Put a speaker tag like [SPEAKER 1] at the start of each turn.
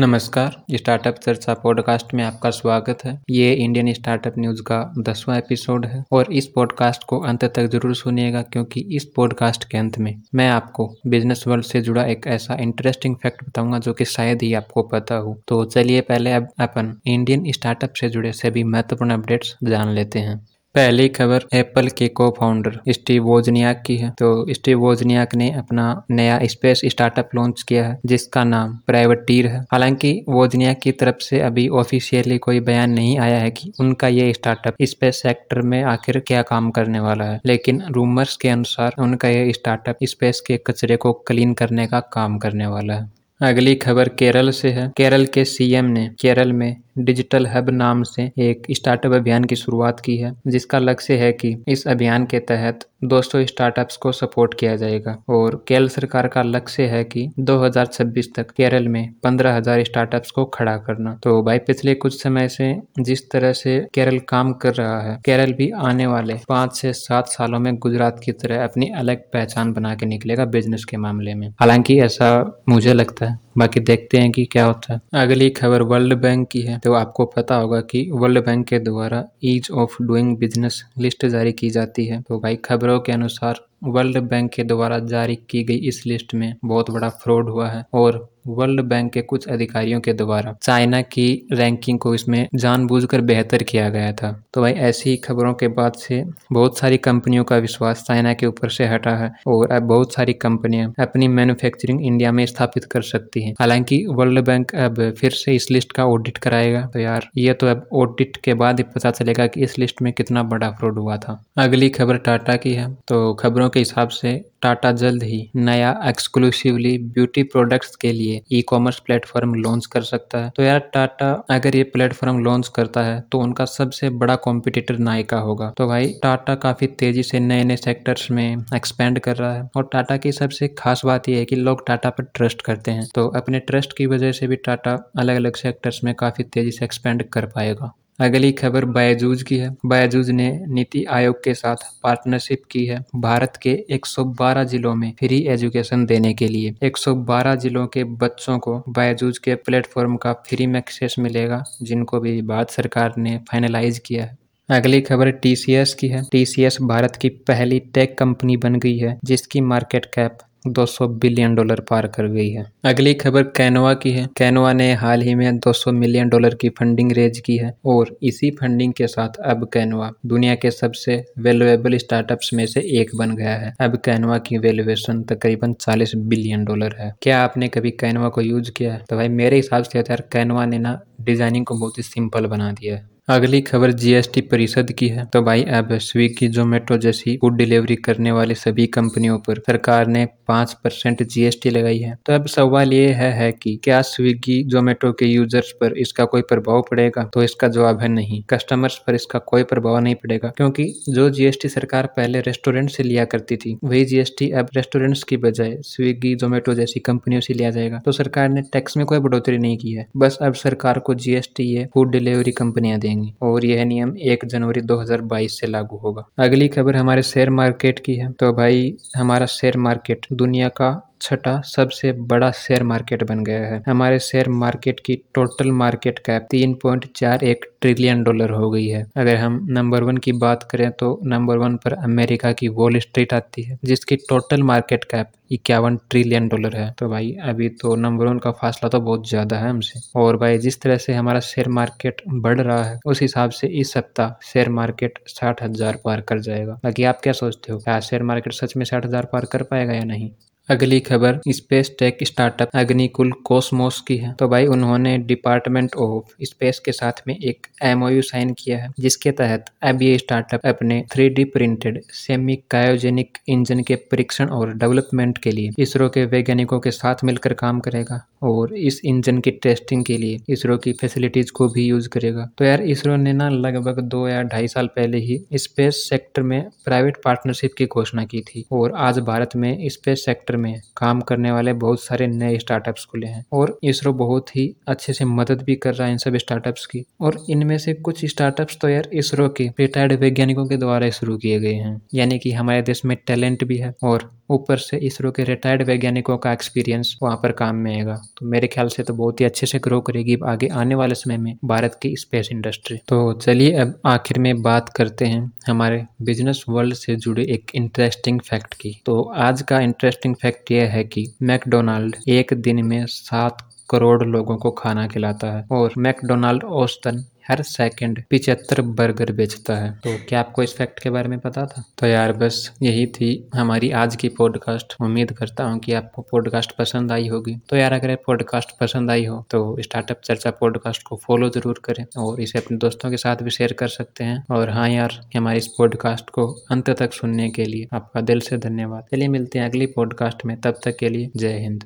[SPEAKER 1] नमस्कार, स्टार्टअप चर्चा पॉडकास्ट में आपका स्वागत है। ये इंडियन स्टार्टअप न्यूज़ का दसवां एपिसोड है और इस पॉडकास्ट को अंत तक ज़रूर सुनिएगा क्योंकि इस पॉडकास्ट के अंत में मैं आपको बिज़नेस वर्ल्ड से जुड़ा एक ऐसा इंटरेस्टिंग फैक्ट बताऊँगा जो कि शायद ही आपको पता हो। तो चलिए पहले अब अपन इंडियन स्टार्टअप से जुड़े सभी महत्वपूर्ण अपडेट्स जान लेते हैं। पहली खबर एप्पल के को फाउंडर स्टीव वोजनियाक की है। तो स्टीव वोजनियाक ने अपना नया स्पेस स्टार्टअप लॉन्च किया है, जिसका नाम प्राइवेटीर है। हालाँकि वोजनियाक की तरफ़ से अभी ऑफिशियली कोई बयान नहीं आया है कि उनका ये स्टार्टअप स्पेस सेक्टर में आखिर क्या काम करने वाला है, लेकिन रूमर्स के अनुसार उनका ये स्टार्टअप स्पेस के कचरे को क्लीन करने का काम करने वाला है। अगली खबर केरल से है। केरल के सीएम ने, केरल में डिजिटल हब नाम से एक स्टार्टअप अभियान की शुरुआत की है जिसका लक्ष्य है कि इस अभियान के तहत 200 स्टार्टअप्स को सपोर्ट किया जाएगा। और केरल सरकार का लक्ष्य है कि 2026 तक केरल में 15,000 स्टार्टअप्स को खड़ा करना। तो भाई पिछले कुछ समय से जिस तरह से केरल काम कर रहा है केरल भी आने वाले पाँच से सात सालों में गुजरात की तरह अपनी अलग पहचान बना के निकलेगा बिज़नेस के मामले में। हालाँकि ऐसा मुझे लगता है। बाकी देखते हैं कि क्या होता है। अगली खबर वर्ल्ड बैंक की है। तो आपको पता होगा कि वर्ल्ड बैंक के द्वारा ease of doing business list जारी की जाती है। तो भाई खबरों के अनुसार वर्ल्ड बैंक के द्वारा जारी की गई इस लिस्ट में बहुत बड़ा फ्रॉड हुआ है और वर्ल्ड बैंक के कुछ अधिकारियों के द्वारा चाइना की रैंकिंग को इसमें जानबूझकर बेहतर किया गया था। तो भाई, ऐसी खबरों के बाद से बहुत सारी कंपनियों का विश्वास चाइना के ऊपर से हटा है और अब बहुत सारी कंपनियाँ अपनी मैन्युफैक्चरिंग इंडिया में स्थापित कर सकती हैं। हालाँकि वर्ल्ड बैंक अब फिर से इस लिस्ट का ऑडिट कराएगा। तो यार, ये तो अब ऑडिट के बाद ही पता चलेगा कि इस लिस्ट में कितना बड़ा फ्रॉड हुआ था। अगली खबर टाटा की है। तो खबरों के हिसाब से टाटा जल्द ही नया एक्सक्लूसिवली ब्यूटी प्रोडक्ट्स के लिए ई कॉमर्स प्लेटफॉर्म लॉन्च कर सकता है। तो यार टाटा अगर ये प्लेटफॉर्म लॉन्च करता है तो उनका सबसे बड़ा कॉम्पिटिटर नायका होगा। तो भाई टाटा काफ़ी तेज़ी से नए नए सेक्टर्स में एक्सपेंड कर रहा है। और टाटा की सबसे खास बात यह है कि लोग टाटा पर ट्रस्ट करते हैं। तो अपने ट्रस्ट की वजह से भी टाटा अलग अलग सेक्टर्स में काफ़ी तेज़ी से एक्सपेंड कर पाएगा। अगली खबर बायजूज की है। बायजूज ने नीति आयोग के साथ पार्टनरशिप की है भारत के 112 जिलों में फ्री एजुकेशन देने के लिए। 112 जिलों के बच्चों को बायजूज के प्लेटफॉर्म का फ्री में एक्सेस मिलेगा, जिनको भी भारत सरकार ने फाइनलाइज किया है। अगली खबर टीसीएस की है। टीसीएस भारत की पहली टेक कंपनी बन गई है, जिसकी मार्केट कैप 200 बिलियन डॉलर पार कर गई है। अगली खबर कैनवा की है। कैनवा ने हाल ही में 200 मिलियन डॉलर की फंडिंग रेज की है और इसी फंडिंग के साथ अब कैनवा दुनिया के सबसे वैल्यूएबल स्टार्टअप्स में से एक बन गया है। अब कैनवा की वैल्यूएशन तकरीबन 40 बिलियन डॉलर है। क्या आपने कभी कैनवा को यूज़ किया है? तो भाई मेरे हिसाब से यार कैनवा ने ना डिज़ाइनिंग को बहुत ही सिंपल बना दिया है। अगली खबर जीएसटी परिषद की है। तो भाई अब स्विगी जोमेटो जैसी फ़ूड डिलीवरी करने वाली सभी कंपनियों पर सरकार ने पाँच परसेंट जीएसटी लगाई है। तो अब सवाल ये है, है कि क्या स्विगी जोमेटो के यूज़र्स पर इसका कोई प्रभाव पड़ेगा? तो इसका जवाब है नहीं। कस्टमर्स पर इसका कोई प्रभाव नहीं पड़ेगा क्योंकि जो जीएसटी सरकार पहले रेस्टोरेंट से लिया करती थी वही जीएसटी अब रेस्टोरेंट्स की बजाय स्विगी जोमेटो जैसी कंपनियों से लिया जाएगा। तो सरकार ने टैक्स में कोई बढ़ोतरी नहीं की है। बस अब सरकार को जीएसटी ये फ़ूड डिलीवरी कंपनियाँ देंगी। जाएँगी और यह नियम एक जनवरी 2022 से लागू होगा। अगली खबर हमारे शेयर मार्केट की है। तो भाई, हमारा शेयर मार्केट दुनिया का छठा सबसे बड़ा शेयर मार्केट बन गया है। हमारे शेयर मार्केट की टोटल मार्केट कैप तीन पॉइंट चार एक ट्रिलियन डॉलर हो गई है। अगर हम नंबर वन की बात करें तो नंबर वन पर अमेरिका की वॉल स्ट्रीट आती है, जिसकी टोटल मार्केट कैप इक्यावन ट्रिलियन डॉलर है। तो भाई, अभी तो नंबर वन का फासला तो बहुत ज़्यादा है हमसे। और भाई, जिस तरह से हमारा शेयर मार्केट बढ़ रहा है, उस हिसाब से इस सप्ताह शेयर मार्केट साठ हज़ार पार कर जाएगा। बाकी आप क्या सोचते हो, क्या शेयर मार्केट सच में साठ हज़ार पार कर पाएगा या नहीं? अगली खबर, space tech startup Agnikul Cosmos की है। तो भाई, उन्होंने डिपार्टमेंट ऑफ़ स्पेस के साथ में एक एमओयू साइन किया है, जिसके तहत अब ये स्टार्टअप अपने three printed semi cryogenic engine के परीक्षण और डेवलपमेंट के लिए इसरो के वैज्ञानिकों के साथ मिलकर काम करेगा। और इस इंजन की टेस्टिंग के लिए इसरो की फैसिलिटीज़ को भी यूज़ करेगा। तो यार, इसरो ने ना लगभग दो या ढाई साल पहले ही स्पेस सेक्टर में प्राइवेट पार्टनरशिप की घोषणा की थी और आज भारत में स्पेस सेक्टर में काम करने वाले बहुत सारे नए स्टार्टअप्स खुले हैं और इसरो बहुत ही अच्छे से मदद भी कर रहा है इन सब स्टार्टअप्स की। और इनमें से कुछ स्टार्टअप्स तो यार इसरो के रिटायर्ड वैज्ञानिकों के द्वारा शुरू किए गए हैं, यानी कि हमारे देश में टैलेंट भी है और ऊपर से इसरो के रिटायर्ड वैज्ञानिकों का एक्सपीरियंस वहाँ पर काम में आएगा। तो मेरे ख्याल से तो बहुत ही अच्छे से ग्रो करेगी आगे आने वाले समय में भारत की स्पेस इंडस्ट्री तो चलिए अब आखिर में बात करते हैं हमारे बिज़नेस वर्ल्ड से जुड़े एक इंटरेस्टिंग फैक्ट की। तो आज का इंटरेस्टिंग फैक्ट यह है कि मैकडोनाल्ड एक दिन में सात करोड़ लोगों को खाना खिलाता है और मैकडोनाल्ड औसतन हर सेकंड पिछहत्तर बर्गर बेचता है। तो क्या आपको इस फैक्ट के बारे में पता था? तो यार बस यही थी हमारी आज की पॉडकास्ट उम्मीद करता हूँ कि आपको पॉडकास्ट पसंद आई होगी। तो यार अगर पॉडकास्ट पसंद आई हो तो स्टार्टअप चर्चा पॉडकास्ट को फॉलो ज़रूर करें और इसे अपने दोस्तों के साथ भी शेयर कर सकते हैं। और हाँ यार हमारे इस पॉडकास्ट को अंत तक सुनने के लिए आपका दिल से धन्यवाद। चलिए मिलते हैं अगली पॉडकास्ट में। तब तक के लिए जय हिंद।